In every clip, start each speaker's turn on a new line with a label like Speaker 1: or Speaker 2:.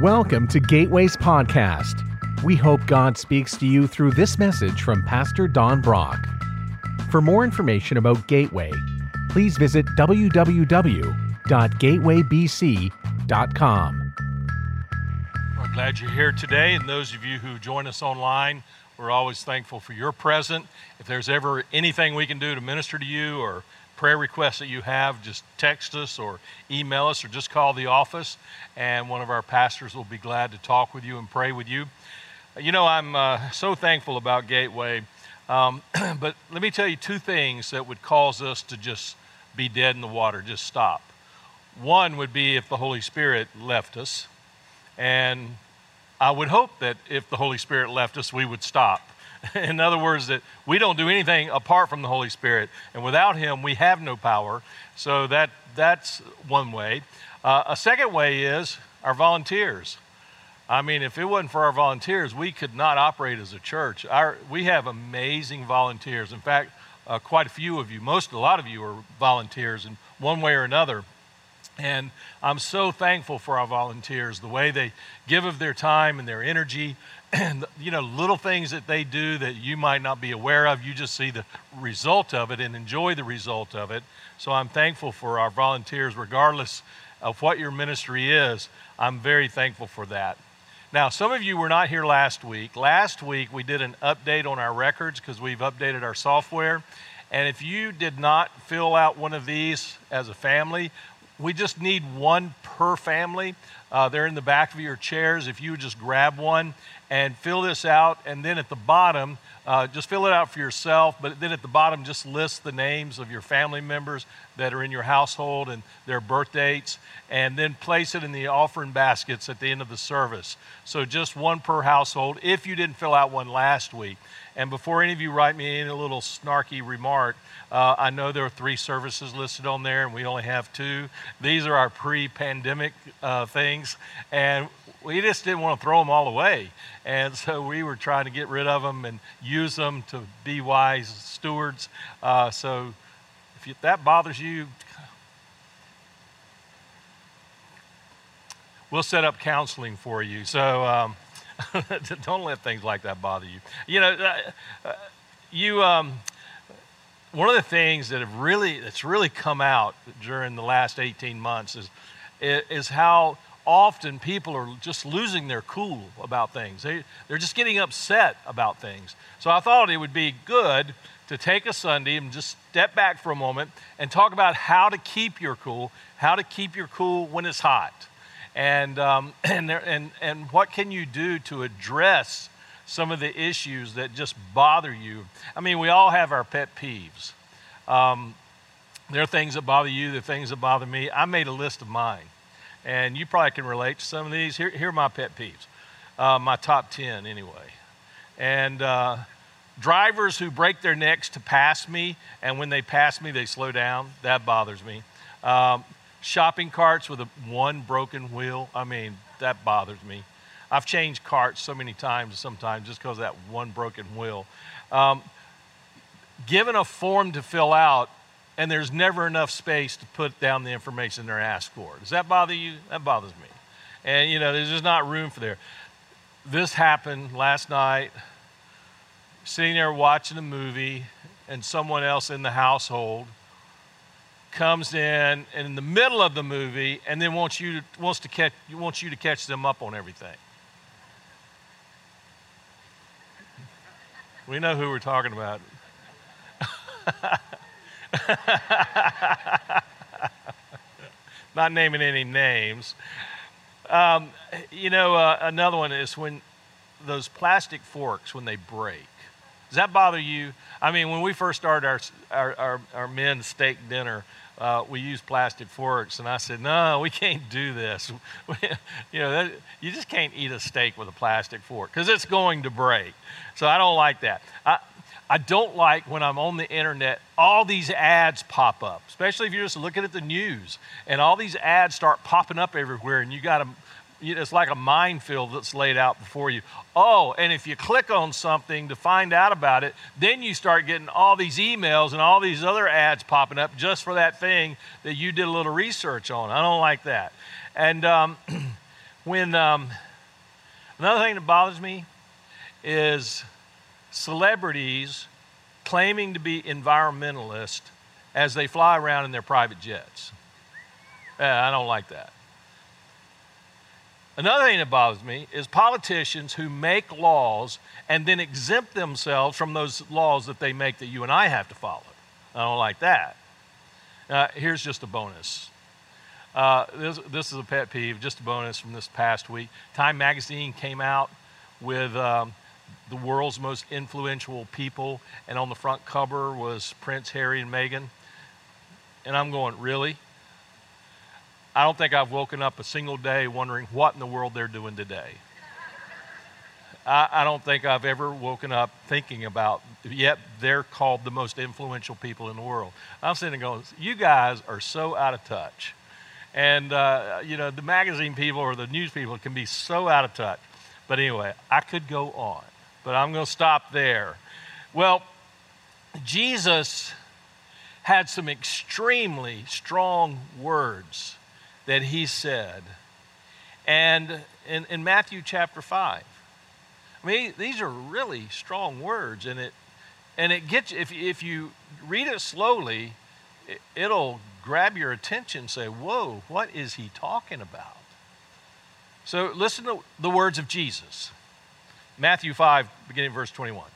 Speaker 1: Welcome to Gateways Podcast. We hope God speaks to you through this message from Pastor Don Brock. For more information about Gateway, please visit www.gatewaybc.com.
Speaker 2: We're glad you're here today, and those of you who join us online, we're always thankful for your presence. If there's ever anything we can do to minister to you or prayer requests that you have, just text us or email us or just call the office, and one of our pastors will be glad to talk with you and pray with you. You know, I'm uh, so thankful about Gateway, um, but let me tell you two things that would cause us to just be dead in the water, just stop. One would be if the Holy Spirit left us, and I would hope that if the Holy Spirit left us, we would stop. In other words, that we don't do anything apart from the Holy Spirit, and without Him, we have no power. So that that's one way. Uh, a second way is our volunteers. I mean, if it wasn't for our volunteers, we could not operate as a church. Our, we have amazing volunteers. In fact, uh, quite a few of you, most, a lot of you are volunteers in one way or another. And I'm so thankful for our volunteers, the way they give of their time and their energy, and you know, little things that they do that you might not be aware of. You just see the result of it and enjoy the result of it. So I'm thankful for our volunteers, regardless of what your ministry is. I'm very thankful for that. Now, some of you were not here last week. Last week, we did an update on our records because we've updated our software. And if you did not fill out one of these as a family, we just need one per family. Uh, they're in the back of your chairs. If you would just grab one and fill this out, and then at the bottom, uh, just fill it out for yourself, but then at the bottom, just list the names of your family members that are in your household and their birth dates, and then place it in the offering baskets at the end of the service. So just one per household if you didn't fill out one last week. And before any of you write me any little snarky remark, uh, I know there are three services listed on there, and we only have two. These are our pre pandemic uh, things, and we just didn't want to throw them all away. And so we were trying to get rid of them and use them to be wise stewards. Uh, so if you, that bothers you, we'll set up counseling for you. So um, don't let things like that bother you. You know, uh, uh, you. Um, one of the things that have really that's really come out during the last 18 months is is how often people are just losing their cool about things. They, they're just getting upset about things. So I thought it would be good to take a Sunday and just step back for a moment and talk about how to keep your cool, how to keep your cool when it's hot, and, um, and, there, and, and what can you do to address some of the issues that just bother you. I mean, we all have our pet peeves. Um, there are things that bother you, there are things that bother me. I made a list of mine and you probably can relate to some of these. Here, here are my pet peeves, uh, my top 10 anyway. And uh, drivers who break their necks to pass me, and when they pass me, they slow down, that bothers me. Um, shopping carts with a, one broken wheel, I mean, that bothers me. I've changed carts so many times sometimes just because of that one broken wheel. Um, given a form to fill out and there's never enough space to put down the information they're asked for. Does that bother you? That bothers me. And, you know, there's just not room for there. This happened last night, sitting there watching a movie, and someone else in the household comes in in the middle of the movie and then wants you to, wants to catch wants you to catch them up on everything. We know who we're talking about. Not naming any names. Um, you know, uh, another one is when those plastic forks, when they break. Does that bother you? I mean, when we first started our, our, our, our men's steak dinner, uh, we use plastic forks, and I said, "No, we can't do this. you know, that, you just can't eat a steak with a plastic fork because it's going to break." So I don't like that. I, I don't like when I'm on the internet, all these ads pop up, especially if you're just looking at the news and all these ads start popping up everywhere and you got to, it's like a minefield that's laid out before you. Oh, and if you click on something to find out about it, then you start getting all these emails and all these other ads popping up just for that thing that you did a little research on. I don't like that. And um, when um, another thing that bothers me is celebrities claiming to be environmentalists as they fly around in their private jets. Yeah, I don't like that. Another thing that bothers me is politicians who make laws and then exempt themselves from those laws that they make that you and I have to follow. I don't like that. Uh, here's just a bonus. Uh, this, this, is a pet peeve, just a bonus from this past week. Time magazine came out with um, the world's most influential people, and on the front cover was Prince Harry and Meghan. And I'm going, really? I don't think I've woken up a single day wondering what in the world they're doing today. I, I don't think I've ever woken up thinking about, yet they're called the most influential people in the world. I'm sitting there going, you guys are so out of touch. And, uh, you know, the magazine people or the news people can be so out of touch. But anyway, I could go on, but I'm going to stop there. Well, Jesus had some extremely strong words that he said. And in, in Matthew chapter 5, I mean, these are really strong words, and it, and it gets, if, if you read it slowly, it, it'll grab your attention say, Whoa, what is he talking about? So listen to the words of Jesus. Matthew 5, beginning verse 21.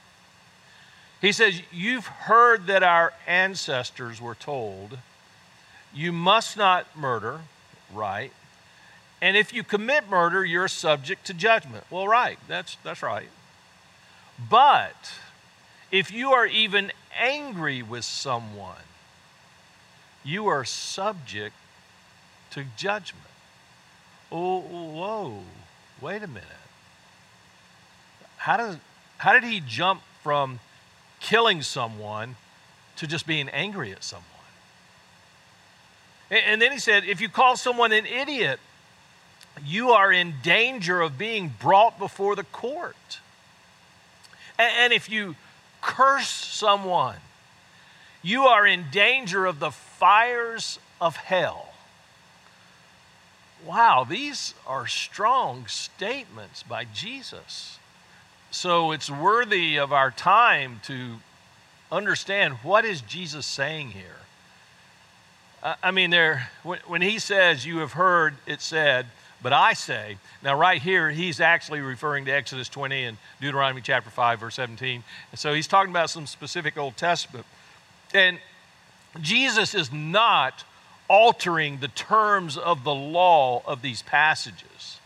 Speaker 2: He says, You've heard that our ancestors were told, You must not murder, right? And if you commit murder, you're subject to judgment. Well, right, that's, that's right. But if you are even angry with someone, you are subject to judgment. Oh, whoa, wait a minute. How, does, how did he jump from killing someone to just being angry at someone? And then he said, if you call someone an idiot, you are in danger of being brought before the court. And if you curse someone, you are in danger of the fires of hell. Wow, these are strong statements by Jesus. So it's worthy of our time to understand what is Jesus saying here. I mean, there, when he says, You have heard it said, but I say, now right here, he's actually referring to Exodus 20 and Deuteronomy chapter 5, verse 17. And so he's talking about some specific Old Testament. And Jesus is not altering the terms of the law of these passages,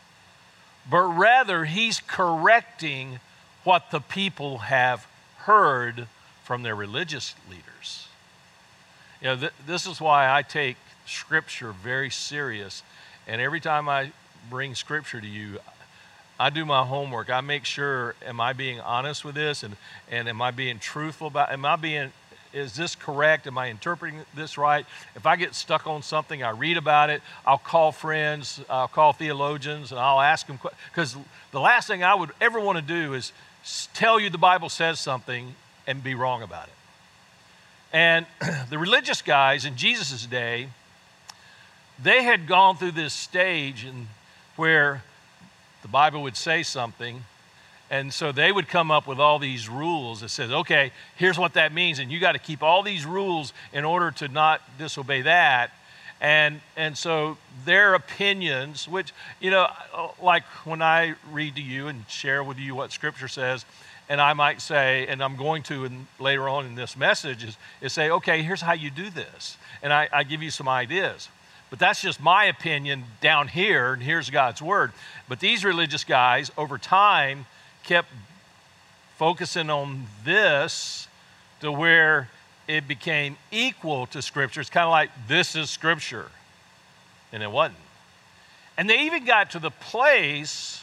Speaker 2: but rather he's correcting what the people have heard from their religious leaders. You know, th- this is why I take Scripture very serious. And every time I bring Scripture to you, I do my homework. I make sure, am I being honest with this? And, and am I being truthful about Am I being, is this correct? Am I interpreting this right? If I get stuck on something, I read about it. I'll call friends, I'll call theologians, and I'll ask them. Because the last thing I would ever want to do is tell you the Bible says something and be wrong about it. And the religious guys in Jesus' day, they had gone through this stage and where the Bible would say something, and so they would come up with all these rules that says, okay, here's what that means, and you got to keep all these rules in order to not disobey that. And, and so their opinions, which, you know, uh, like when I read to you and share with you what Scripture says, and I might say, and I'm going to in, later on in this message, is, is say, okay, here's how you do this. And I, I give you some ideas. But that's just my opinion down here, and here's God's word. But these religious guys, over time, kept focusing on this to where it became equal to Scripture. It's kind of like this is Scripture, and it wasn't. And they even got to the place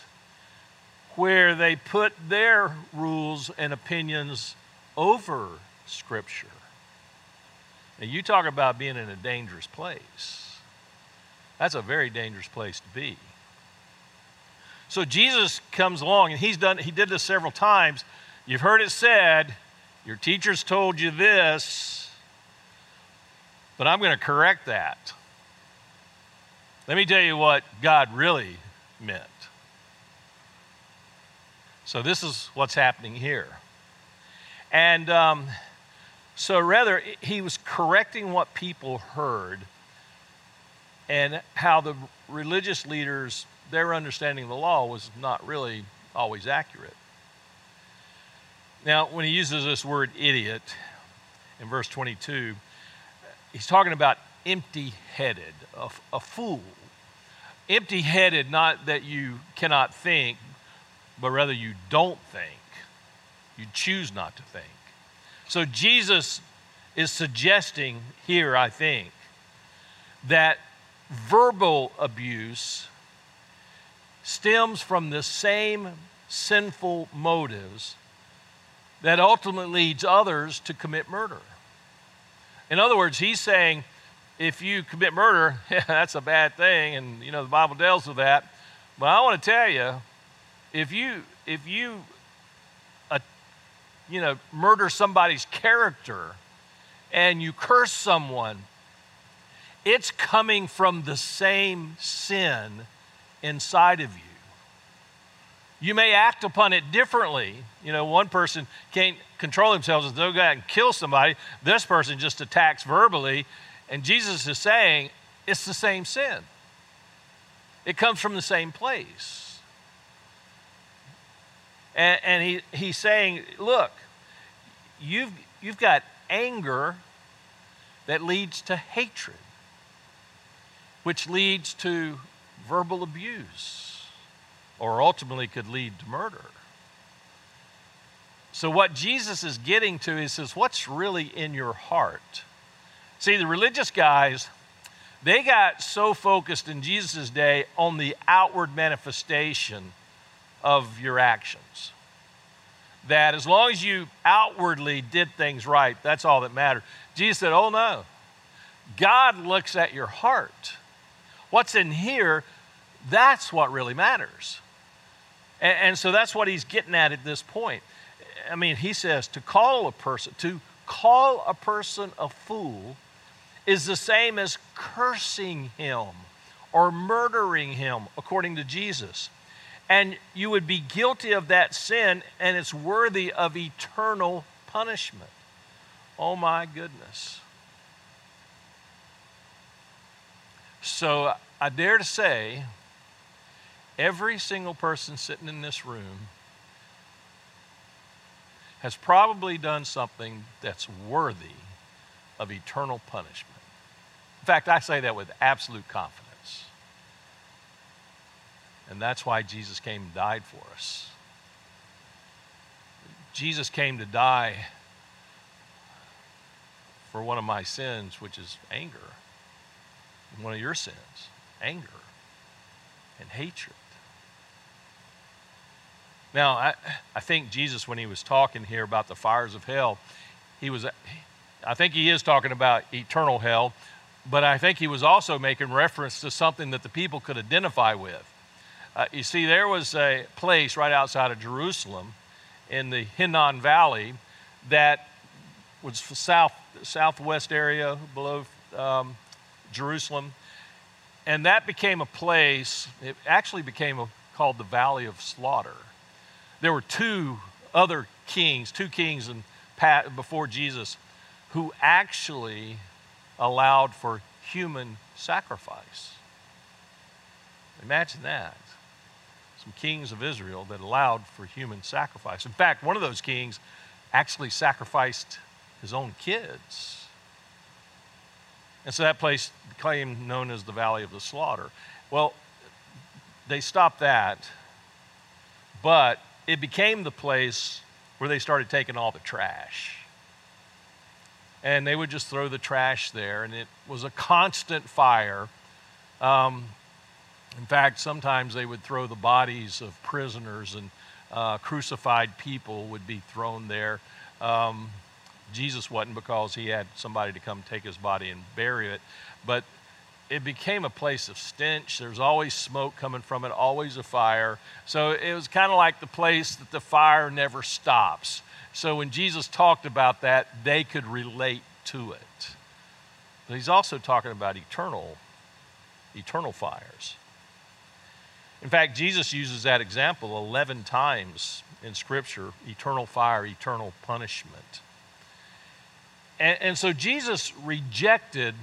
Speaker 2: where they put their rules and opinions over Scripture. And you talk about being in a dangerous place. That's a very dangerous place to be. So Jesus comes along and he's done he did this several times. You've heard it said, your teachers told you this, but I'm going to correct that. Let me tell you what God really meant. So, this is what's happening here. And um, so, rather, he was correcting what people heard and how the religious leaders, their understanding of the law was not really always accurate. Now, when he uses this word idiot in verse 22, he's talking about empty headed, a, a fool. Empty headed, not that you cannot think, but rather you don't think. You choose not to think. So Jesus is suggesting here, I think, that verbal abuse stems from the same sinful motives that ultimately leads others to commit murder. In other words, he's saying if you commit murder, yeah, that's a bad thing, and you know the Bible deals with that. But I want to tell you, if you if you uh, you know murder somebody's character and you curse someone, it's coming from the same sin inside of you. You may act upon it differently. You know, one person can't control themselves and they'll go out and kill somebody. This person just attacks verbally. And Jesus is saying it's the same sin, it comes from the same place. And, and he, he's saying, look, you've, you've got anger that leads to hatred, which leads to verbal abuse or ultimately could lead to murder. So, what Jesus is getting to is says, What's really in your heart? See, the religious guys, they got so focused in Jesus' day on the outward manifestation of your actions that as long as you outwardly did things right, that's all that mattered. Jesus said, Oh no. God looks at your heart. What's in here, that's what really matters. And, and so that's what he's getting at at this point. I mean, he says to call a person, to call a person a fool is the same as cursing him or murdering him, according to Jesus. And you would be guilty of that sin, and it's worthy of eternal punishment. Oh my goodness. So I dare to say every single person sitting in this room has probably done something that's worthy of eternal punishment. In fact, I say that with absolute confidence. And that's why Jesus came and died for us. Jesus came to die for one of my sins, which is anger. One of your sins, anger and hatred. Now, I, I think Jesus, when he was talking here about the fires of hell, he was, I think he is talking about eternal hell, but I think he was also making reference to something that the people could identify with. Uh, you see, there was a place right outside of Jerusalem in the Hinnom Valley that was south southwest area below um, Jerusalem, and that became a place. It actually became a, called the Valley of Slaughter there were two other kings, two kings in, before Jesus, who actually allowed for human sacrifice. Imagine that. Some kings of Israel that allowed for human sacrifice. In fact, one of those kings actually sacrificed his own kids. And so that place became known as the Valley of the Slaughter. Well, they stopped that, but it became the place where they started taking all the trash. And they would just throw the trash there, and it was a constant fire. Um, in fact, sometimes they would throw the bodies of prisoners and uh, crucified people would be thrown there. Um, Jesus wasn't because he had somebody to come take his body and bury it. But it became a place of stench. There's always smoke coming from it, always a fire. So it was kind of like the place that the fire never stops. So when Jesus talked about that, they could relate to it. But he's also talking about eternal, eternal fires. In fact, Jesus uses that example 11 times in Scripture eternal fire, eternal punishment. And, and so Jesus rejected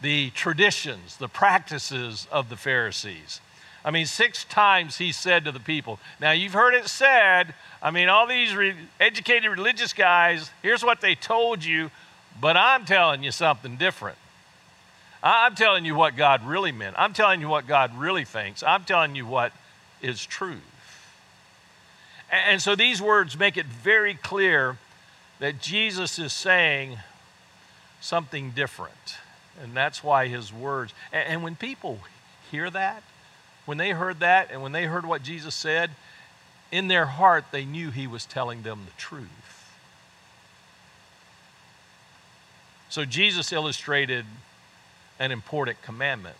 Speaker 2: the traditions, the practices of the Pharisees. I mean, six times he said to the people, Now you've heard it said, I mean, all these re- educated religious guys, here's what they told you, but I'm telling you something different. I'm telling you what God really meant. I'm telling you what God really thinks. I'm telling you what is truth. And so these words make it very clear that Jesus is saying something different. And that's why his words, and when people hear that, when they heard that, and when they heard what Jesus said, in their heart they knew he was telling them the truth. So Jesus illustrated an important commandment,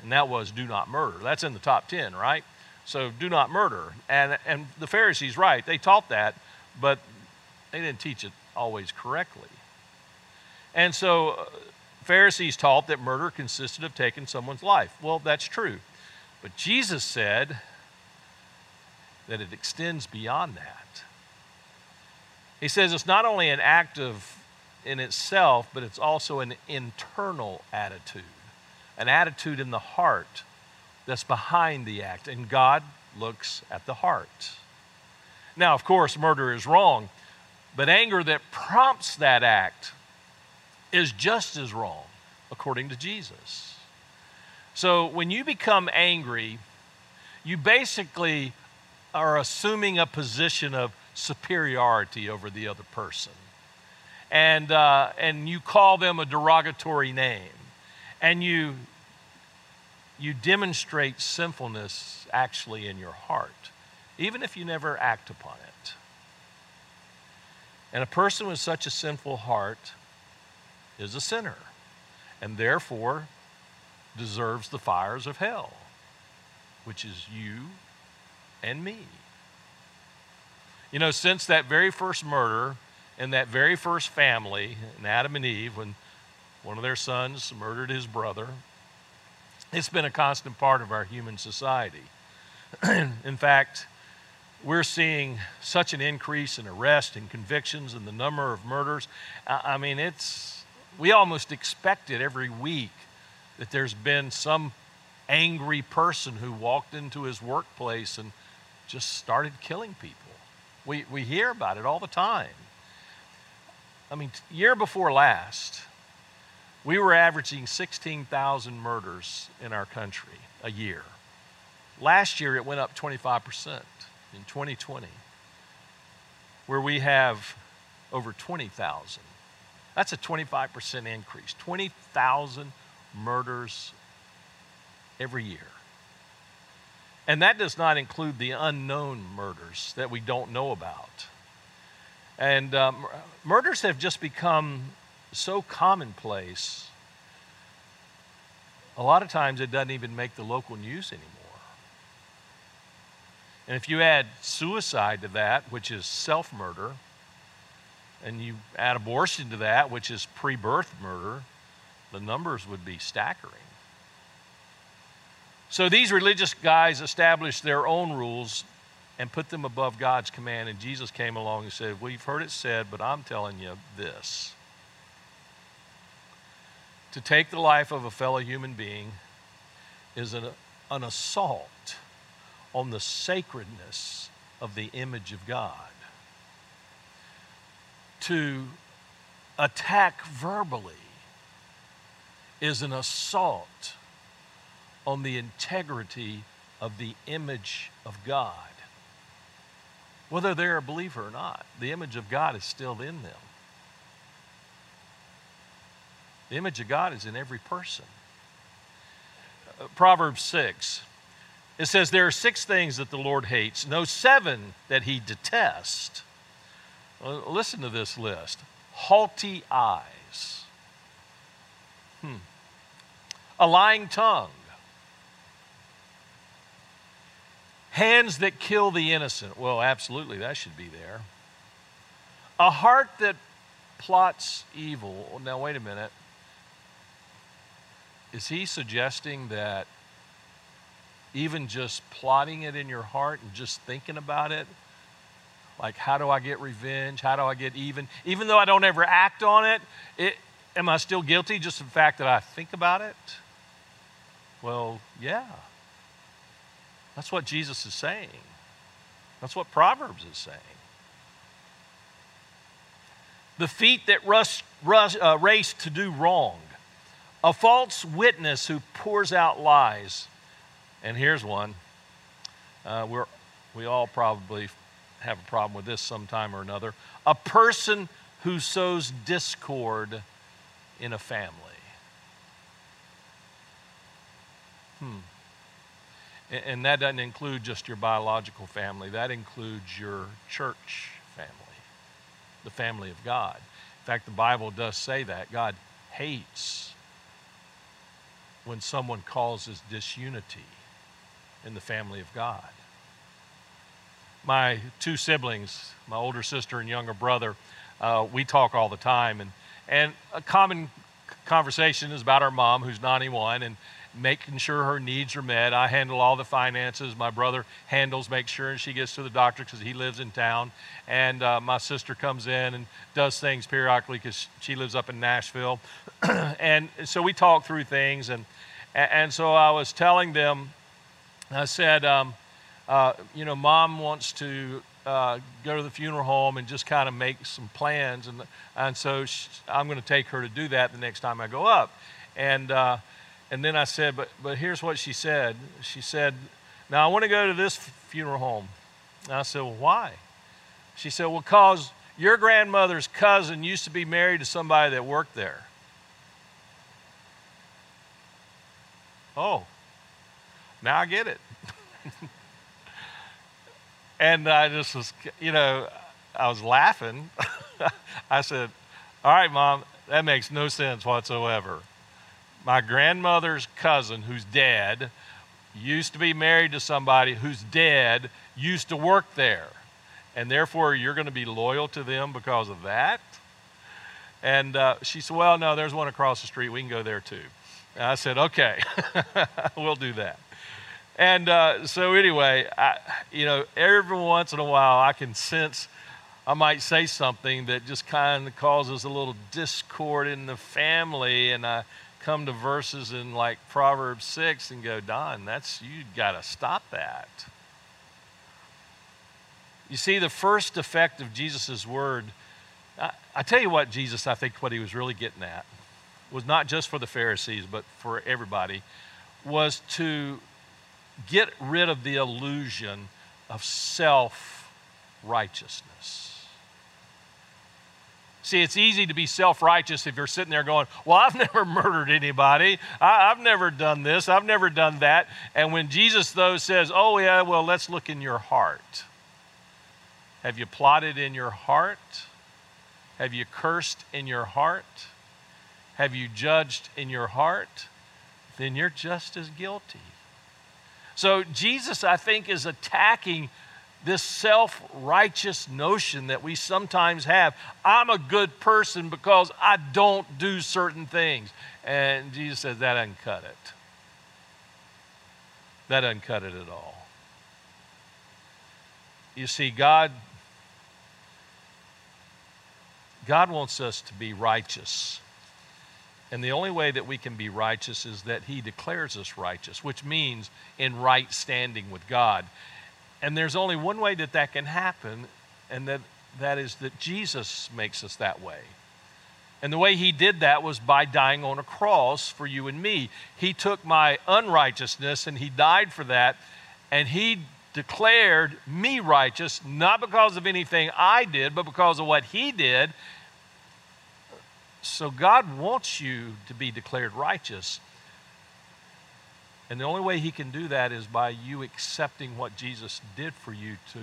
Speaker 2: and that was do not murder. That's in the top 10, right? So do not murder. And, and the Pharisees, right, they taught that, but they didn't teach it always correctly. And so uh, Pharisees taught that murder consisted of taking someone's life. Well, that's true. But Jesus said that it extends beyond that. He says it's not only an act of in itself, but it's also an internal attitude, an attitude in the heart that's behind the act. And God looks at the heart. Now, of course, murder is wrong, but anger that prompts that act is just as wrong, according to Jesus. So when you become angry, you basically are assuming a position of superiority over the other person and, uh, and you call them a derogatory name, and you, you demonstrate sinfulness actually in your heart, even if you never act upon it. And a person with such a sinful heart is a sinner, and therefore deserves the fires of hell, which is you and me. You know, since that very first murder, in that very first family, in Adam and Eve, when one of their sons murdered his brother, it's been a constant part of our human society. in fact, we're seeing such an increase in arrests and convictions and the number of murders. I mean, it's, we almost expect it every week that there's been some angry person who walked into his workplace and just started killing people. We, we hear about it all the time. I mean, year before last, we were averaging 16,000 murders in our country a year. Last year, it went up 25% in 2020, where we have over 20,000. That's a 25% increase. 20,000 murders every year. And that does not include the unknown murders that we don't know about. And um, murders have just become so commonplace, a lot of times it doesn't even make the local news anymore. And if you add suicide to that, which is self murder, and you add abortion to that, which is pre birth murder, the numbers would be staggering. So these religious guys established their own rules and put them above God's command. And Jesus came along and said, Well, you've heard it said, but I'm telling you this. To take the life of a fellow human being is an, an assault on the sacredness of the image of God. To attack verbally is an assault on the integrity of the image of God whether they're a believer or not. The image of God is still in them. The image of God is in every person. Uh, Proverbs 6, it says, There are six things that the Lord hates, no, seven that he detests. Listen to this list haughty eyes, hmm. a lying tongue Hands that kill the innocent. Well, absolutely, that should be there. A heart that plots evil. Now, wait a minute. Is he suggesting that even just plotting it in your heart and just thinking about it. Like, how do I get revenge? How do I get even? Even though I don't ever act on it, it am I still guilty just the fact that I think about it? Well, yeah. That's what Jesus is saying. That's what Proverbs is saying. The feet that rush, rush, uh, race to do wrong, a false witness who pours out lies. And here's one. Uh, we're, we all probably have a problem with this sometime or another. A person who sows discord in a family. Hmm. And that doesn't include just your biological family, that includes your church family, the family of God. In fact, the Bible does say that. God hates when someone causes disunity in the family of God. My two siblings, my older sister and younger brother, uh, we talk all the time, and, and a common conversation is about our mom, who's 91, and making sure her needs are met. I handle all the finances. My brother handles, makes sure she gets to the doctor because he lives in town. And uh, my sister comes in and does things periodically because she lives up in Nashville. and so we talk through things. And, and so I was telling them, I said, um, uh, you know, mom wants to uh, go to the funeral home and just kind of make some plans. And, and so she, I'm going to take her to do that the next time I go up. And, uh, and then I said, but, but here's what she said. She said, Now I want to go to this funeral home. And I said, Well, why? She said, Well, because your grandmother's cousin used to be married to somebody that worked there. Oh, now I get it. and I just was, you know, I was laughing. I said, All right, mom, that makes no sense whatsoever my grandmother's cousin, who's dead, used to be married to somebody who's dead, used to work there. And therefore, you're going to be loyal to them because of that? And uh, she said, Well, no, there's one across the street. We can go there too. And I said, Okay, we'll do that. And uh, so, anyway, I, you know, every once in a while, I can sense I might say something that just kind of causes a little discord in the family, and I come to verses in like Proverbs 6 and go, Don, that's, you got to stop that. You see, the first effect of Jesus' word, I, I tell you what, Jesus, I think what he was really getting at was not just for the Pharisees, but for everybody, was to get rid of the illusion of self righteousness. See, it's easy to be self righteous if you're sitting there going, Well, I've never murdered anybody. I, have never done this. I've never done that. And when Jesus, though, says, Oh, yeah, well, let's look in your heart. Have you plotted in your heart? Have you cursed in your heart? Have you judged in your heart? Then you're just as guilty. So, Jesus, I think, is attacking this self righteous notion that we sometimes have. I'm a good person because I don't do certain things. And Jesus says that doesn't cut it. That doesn't cut it at all. You see, God. God wants us to be righteous. And the only way that we can be righteous is that He declares us righteous, which means in right standing with God. And there's only one way that that can happen, and that, that is that Jesus makes us that way. And the way he did that was by dying on a cross for you and me. He took my unrighteousness and he died for that, and he declared me righteous, not because of anything I did, but because of what he did. So God wants you to be declared righteous. And the only way he can do that is by you accepting what Jesus did for you to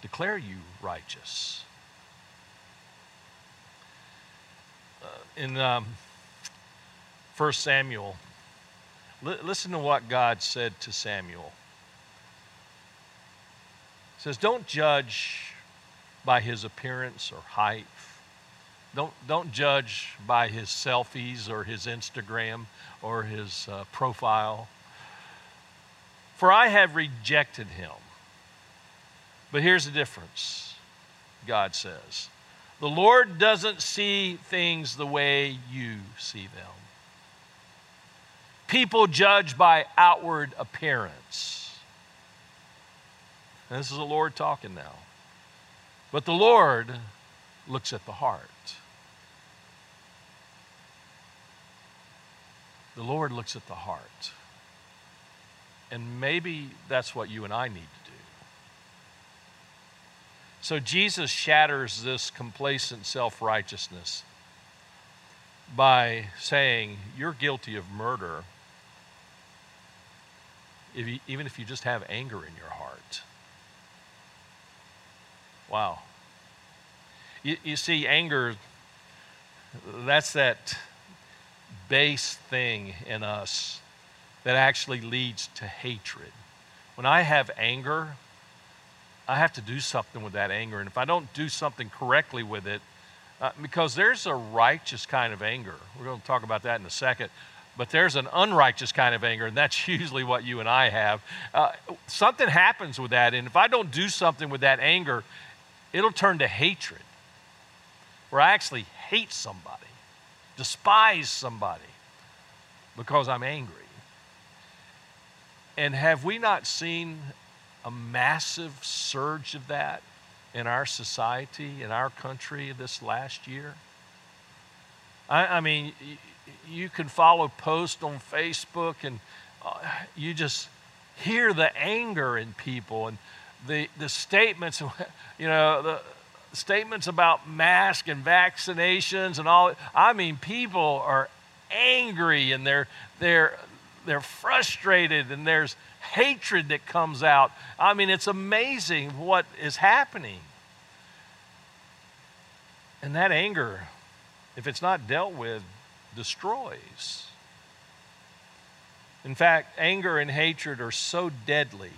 Speaker 2: declare you righteous. Uh, in um, 1 Samuel, li- listen to what God said to Samuel. He says, Don't judge by his appearance or height. Don't, don't judge by his selfies or his Instagram or his uh, profile For I have rejected him. But here's the difference God says the Lord doesn't see things the way you see them. People judge by outward appearance. And this is the Lord talking now. But the Lord looks at the heart. The Lord looks at the heart. And maybe that's what you and I need to do. So Jesus shatters this complacent self righteousness by saying, You're guilty of murder, if you, even if you just have anger in your heart. Wow. You, you see, anger, that's that base thing in us that actually leads to hatred. When I have anger, I have to do something with that anger. And if I don't do something correctly with it, uh, because there's a righteous kind of anger. We're going to talk about that in a second. But there's an unrighteous kind of anger, and that's usually what you and I have. Uh, something happens with that, and if I don't do something with that anger, it'll turn to hatred, where I actually hate somebody, despise somebody, because I'm angry. And have we not seen a massive surge of that in our society, in our country this last year? I, I mean, you can follow posts on Facebook and uh, you just hear the anger in people and the, the statements, you know, the statements about masks and vaccinations and all. I mean, people are angry and they're, they're, they're frustrated and there's hatred that comes out. I mean, it's amazing what is happening. And that anger, if it's not dealt with, destroys. In fact, anger and hatred are so deadly,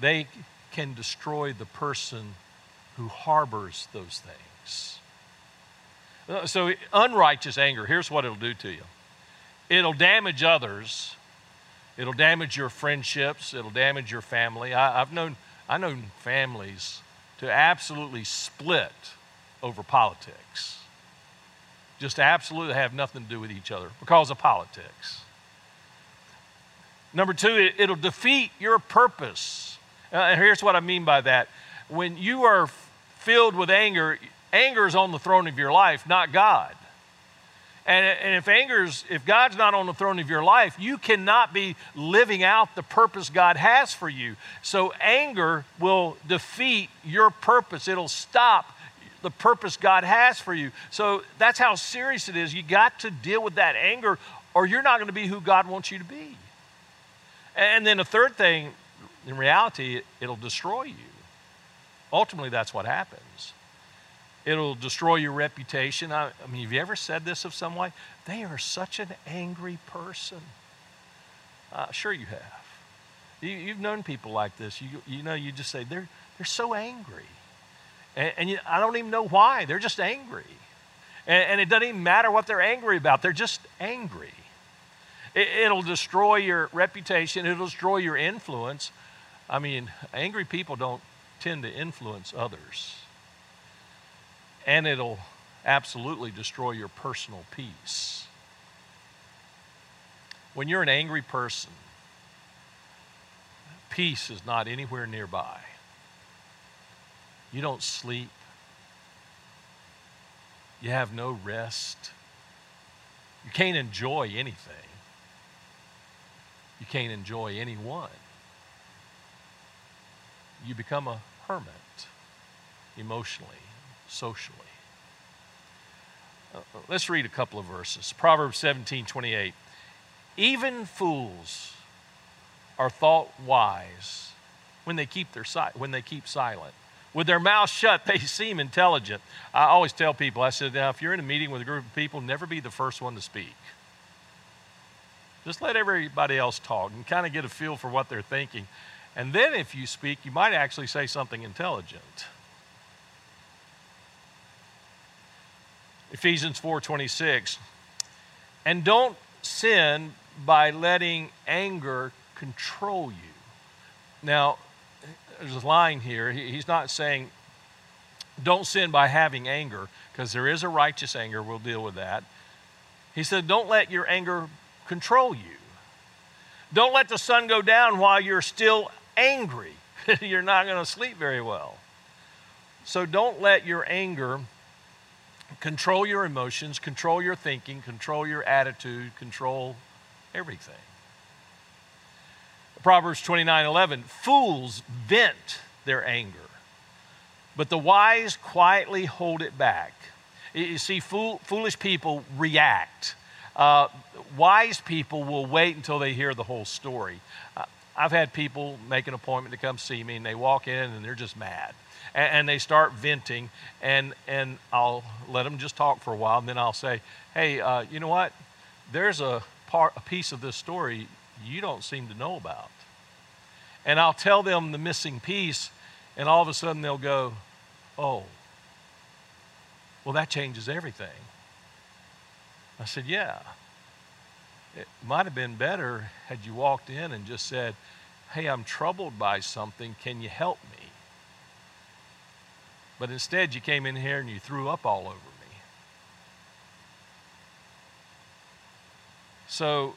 Speaker 2: they can destroy the person who harbors those things. So, unrighteous anger, here's what it'll do to you it'll damage others, it'll damage your friendships, it'll damage your family. I, have known, I known families to absolutely split over politics just absolutely have nothing to do with each other because of politics. Number two, it, will defeat your purpose. Uh, and here's what I mean by that. When you are filled with anger, anger is on the throne of your life, not God. And, and if anger's, if God's not on the throne of your life, you cannot be living out the purpose God has for you. So anger will defeat your purpose. It'll stop the purpose God has for you. So that's how serious it is. You got to deal with that anger, or you're not going to be who God wants you to be. And then a third thing, in reality, it'll destroy you. Ultimately, that's what happens. It'll destroy your reputation. I, I mean, have you ever said this of someone? They are such an angry person. Uh, sure, you have. You, have known people like this. You, you know, you just say, they're, they're so angry. And, and you, I don't even know why. They're just angry. And, and, it doesn't even matter what they're angry about, they're just angry. It, it'll destroy your reputation, it'll destroy your influence. I mean, angry people don't tend to influence others. And it'll absolutely destroy your personal peace. When you're an angry person, peace is not anywhere nearby. You don't sleep. You have no rest. You can't enjoy anything. You can't enjoy anyone. You become a hermit emotionally, socially. Uh, let's read a couple of verses. Proverbs 17 28. Even fools are thought wise when they keep their si- when they keep silent with their mouths shut, they seem intelligent. I always tell people, I said, now, if you're in a meeting with a group of people, never be the first one to speak. Just let everybody else talk and kind of get a feel for what they're thinking. And then if you speak, you might actually say something intelligent. Ephesians 4:26. And don't sin by letting anger control you. Now, there's a line here. He's not saying don't sin by having anger, because there is a righteous anger. We'll deal with that. He said, don't let your anger control you. Don't let the sun go down while you're still angry. you're not going to sleep very well. So don't let your anger control your emotions, control your thinking, control your attitude, control everything. Proverbs 29 11, fools vent their anger, but the wise quietly hold it back. You see, fool, foolish people react. Uh, wise people will wait until they hear the whole story. Uh, I've had people make an appointment to come see me, and they walk in and they're just mad. And, and, they start venting, and, and I'll let them just talk for a while, and then I'll say, hey, uh, you know what? There's a, part, a piece of this story you don't seem to know about. And I'll tell them the missing piece, and all of a sudden they'll go, oh, well, that changes everything. I said, Yeah. It might have been better had you walked in and just said, Hey, I'm troubled by something. Can you help me? But instead, you came in here and you threw up all over me. So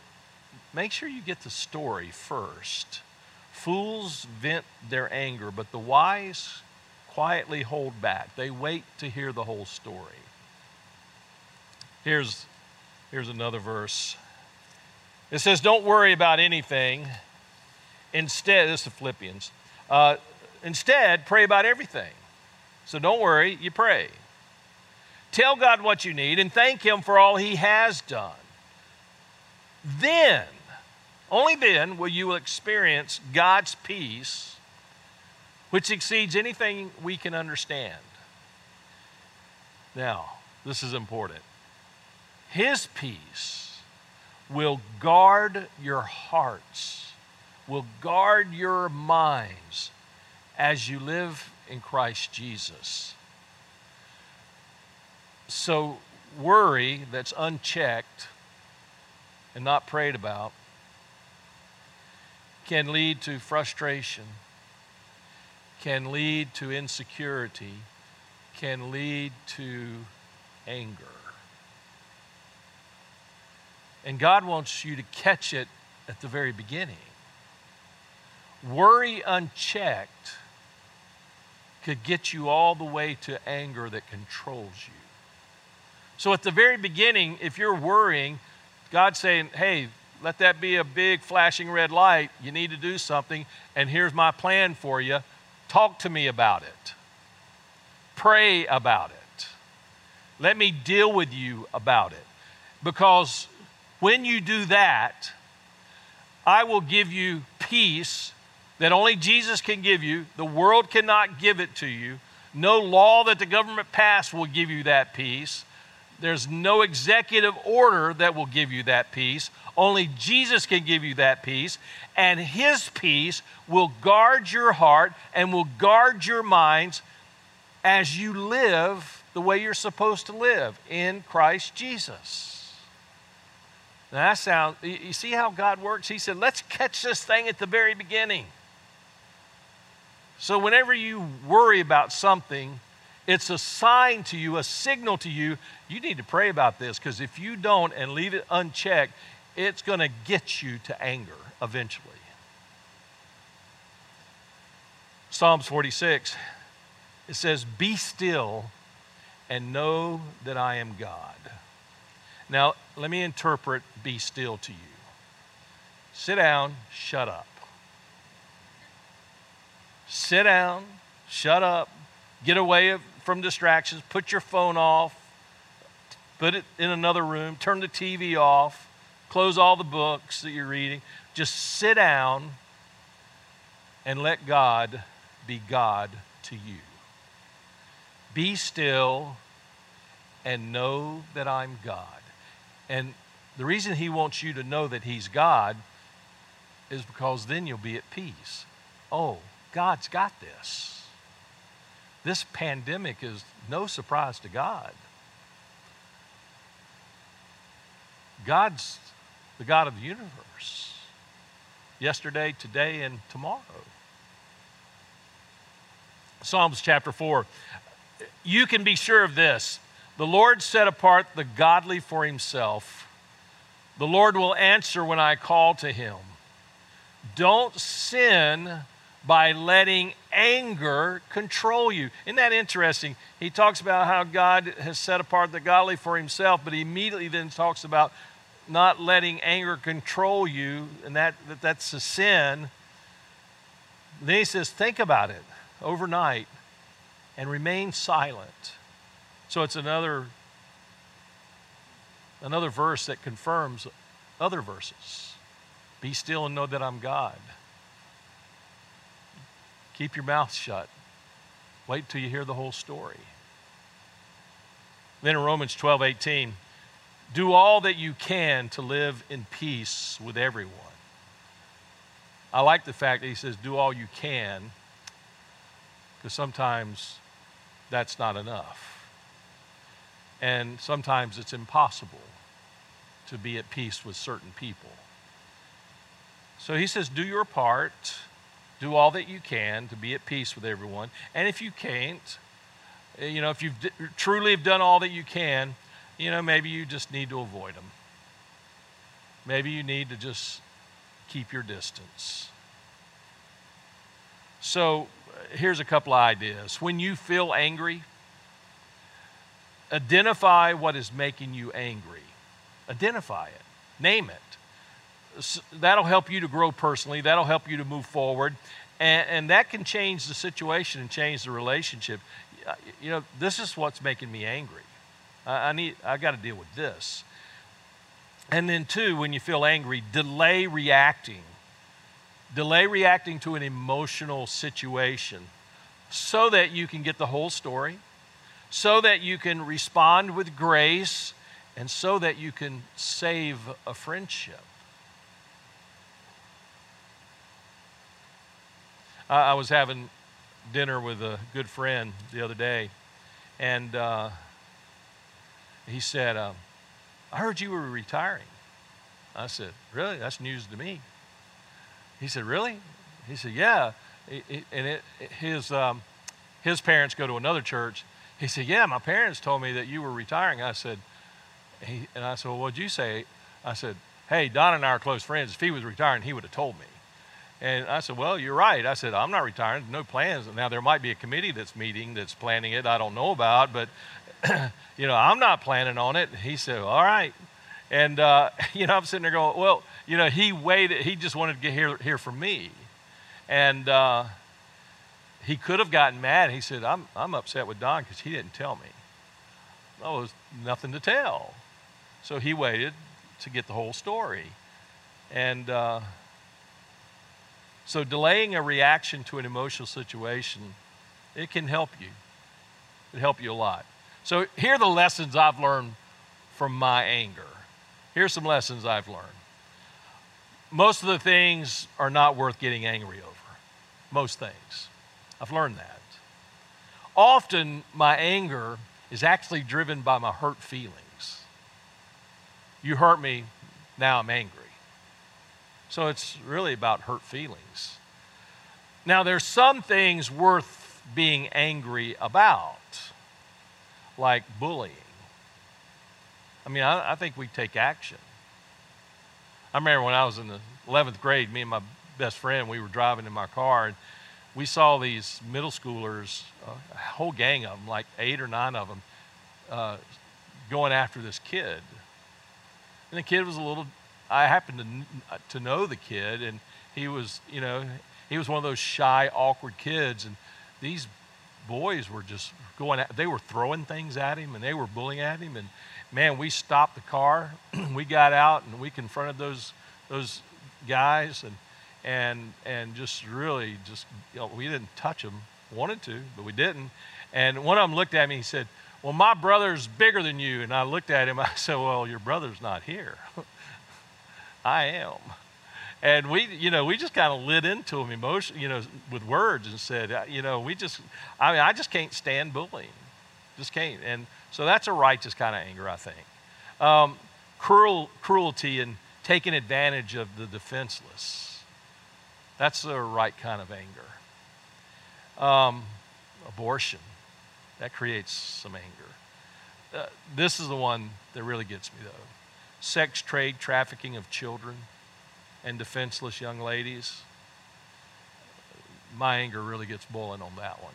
Speaker 2: make sure you get the story first. Fools vent their anger, but the wise quietly hold back. They wait to hear the whole story. Here's, here's another verse. It says, Don't worry about anything. Instead, this is Philippians. Uh, instead, pray about everything. So don't worry, you pray. Tell God what you need and thank Him for all He has done. Then, only then, will you experience God's peace which exceeds anything we can understand. Now, this is important. His peace will guard your hearts, will guard your minds as you live in Christ Jesus. So, worry that's unchecked and not prayed about can lead to frustration can lead to insecurity, can lead to anger. And God wants you to catch it at the very beginning. Worry unchecked could get you all the way to anger that controls you. So at the very beginning, if you're worrying, God's saying, hey, let that be a big flashing red light. You need to do something, and here's my plan for you. Talk to me about it. Pray about it. Let me deal with you about it. Because when you do that, I will give you peace that only Jesus can give you. The world cannot give it to you. No law that the government passed will give you that peace. There's no executive order that will give you that peace. Only Jesus can give you that peace. And His peace will guard your heart and will guard your minds as you live the way you're supposed to live in Christ Jesus. Now that sounds, you see how God works? He said, let's catch this thing at the very beginning. So whenever you worry about something, it's a sign to you, a signal to you, you need to pray about this because if you don't and leave it unchecked, it's going to get you to anger eventually. Psalms 46, it says, Be still and know that I am God. Now, let me interpret be still to you. Sit down, shut up. Sit down, shut up, get away from distractions, put your phone off, put it in another room, turn the TV off, close all the books that you're reading. Just sit down and let God be God to you. Be still and know that I'm God. And the reason He wants you to know that He's God is because then you'll be at peace. Oh, God's got this. This pandemic is no surprise to God. God's the God of the universe, yesterday, today, and tomorrow. Psalms chapter 4. You can be sure of this the Lord set apart the godly for himself. The Lord will answer when I call to him. Don't sin by letting anger control you. Isn't that interesting? He talks about how God has set apart the godly for himself, but he immediately then talks about not letting anger control you, and that, that that's a sin. Then he says, think about it overnight and remain silent. So it's another another verse that confirms other verses. Be still and know that I'm God. Keep your mouth shut. Wait till you hear the whole story. Then in Romans 12 18, do all that you can to live in peace with everyone. I like the fact that he says, do all you can, because sometimes that's not enough. And sometimes it's impossible to be at peace with certain people. So he says, do your part do all that you can to be at peace with everyone. And if you can't, eh, you know, if you truly have done all that you can, you know, maybe you just need to avoid them. Maybe you need to just keep your distance. So here's a couple of ideas. When you feel angry, identify what is making you angry. Identify it, name it that'll help you to grow personally. That'll help you to move forward. And, and that can change the situation and change the relationship. You know, this is what's making me angry. I, I need, I got to deal with this. And then, two, when you feel angry, delay reacting. Delay reacting to an emotional situation so that you can get the whole story, so that you can respond with grace, and so that you can save a friendship. I, I was having dinner with a good friend the other day, and uh, he said, uh, I heard you were retiring. I said, Really? That's news to me. He said, Really? He said, Yeah. and it, his, um, his parents go to another church. He said, Yeah, my parents told me that you were retiring. I said, he, And I said, Well, what'd you say? I said, Hey, Don and I are close friends. If he was retiring, he would have told me. And I said, Well, you're right. I said, I'm not retiring, no plans. Now, there might be a committee that's meeting that's planning it, I don't know about, but, you know, I'm not planning on it. He said, All right. And, uh, you know, I'm sitting there going, Well, you know, he waited, he just wanted to get here, hear from me. And uh, he could have gotten mad. He said, I'm, I'm upset with Don because he didn't tell me. There was nothing to tell. So he waited to get the whole story. And, uh, so delaying a reaction to an emotional situation, it can help you. It help you a lot. So here are the lessons I've learned from my anger. Here's some lessons I've learned. Most of the things are not worth getting angry over. Most things. I've learned that. Often my anger is actually driven by my hurt feelings. You hurt me, now I'm angry. So it's really about hurt feelings. Now, there's some things worth being angry about, like bullying. I mean, I, I think we take action. I remember when I was in the 11th grade, me and my best friend, we were driving in my car, and we saw these middle schoolers, a whole gang of them, like eight or nine of them, uh, going after this kid. And the kid was a little I happened to, uh, to know the kid, and he was, you know, he was one of those shy, awkward kids. And these boys were just going, at, they were throwing things at him and they were bullying at him. And man, we stopped the car, we got out and we confronted those, those guys and, and, and just really just, you know, we didn't touch them, wanted to, but we didn't. And one of them looked at me, he said, well, my brother's bigger than you. And I looked at him, I said, well, your brother's not here. I am. And we, you know, we just kind of lit into them emotion, you know, with words and said, uh, you know, we just, I mean, I just can't stand bullying. Just can't. And so that's a righteous kind of anger, I think. Um, cruel, cruelty and taking advantage of the defenseless. That's the right kind of anger. Um, abortion, that creates some anger. Uh, this is the one that really gets me, though. Sex trade, trafficking of children and defenseless young ladies. My anger really gets boiling on that one.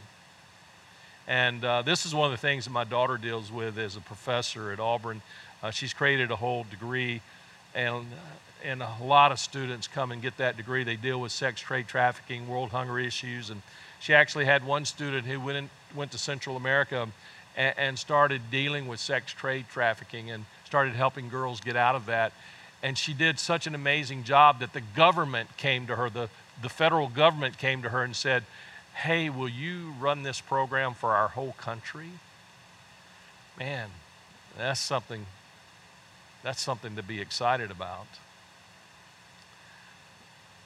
Speaker 2: And uh, this is one of the things that my daughter deals with as a professor at Auburn. Uh, she's created a whole degree, and, and a lot of students come and get that degree. They deal with sex trade, trafficking, world hunger issues. And she actually had one student who went, in, went to Central America and, and started dealing with sex trade trafficking and started helping girls get out of that. And she did such an amazing job that the government came to her, the, the federal government came to her and said, Hey, will you run this program for our whole country? Man, that's something that's something to be excited about.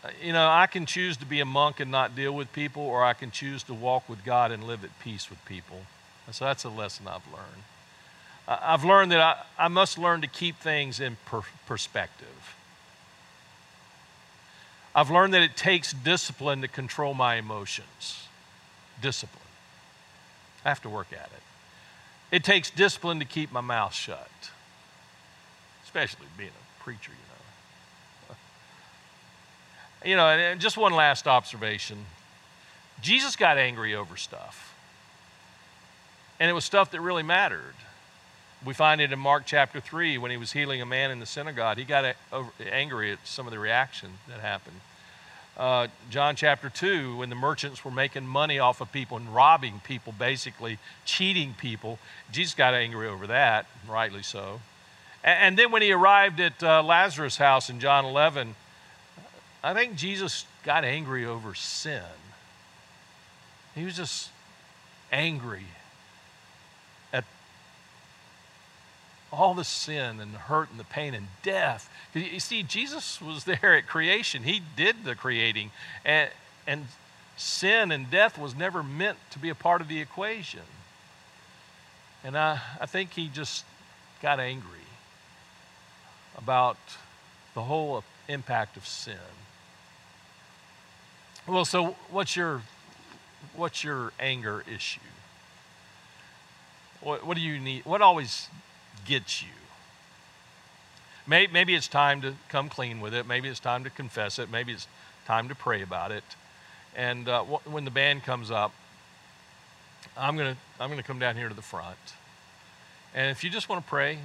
Speaker 2: Uh, you know, I can choose to be a monk and not deal with people, or I can choose to walk with God and live at peace with people. And so that's a lesson I've learned. I've learned that I, I must learn to keep things in per- perspective. I've learned that it takes discipline to control my emotions. Discipline. I have to work at it. It takes discipline to keep my mouth shut, especially being a preacher, you know. You know, and just one last observation Jesus got angry over stuff, and it was stuff that really mattered. We find it in Mark chapter 3 when he was healing a man in the synagogue. He got angry at some of the reaction that happened. Uh, John chapter 2, when the merchants were making money off of people and robbing people, basically cheating people, Jesus got angry over that, rightly so. And, and then when he arrived at uh, Lazarus' house in John 11, I think Jesus got angry over sin. He was just angry all the sin and the hurt and the pain and death. You see, Jesus was there at creation, He did the creating. And, and sin and death was never meant to be a part of the equation. And I, I think He just got angry about the whole impact of sin. Well, so what's your what's your anger issue? What, what do you need? What always gets you. Maybe it's time to come clean with it. Maybe it's time to confess it. Maybe it's time to pray about it. And uh, when the band comes up, I'm going to I'm going to come down here to the front. And if you just want to pray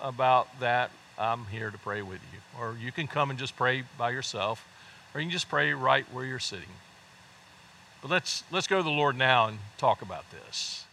Speaker 2: about that, I'm here to pray with you. Or you can come and just pray by yourself, or you can just pray right where you're sitting. But let's let's go to the Lord now and talk about this.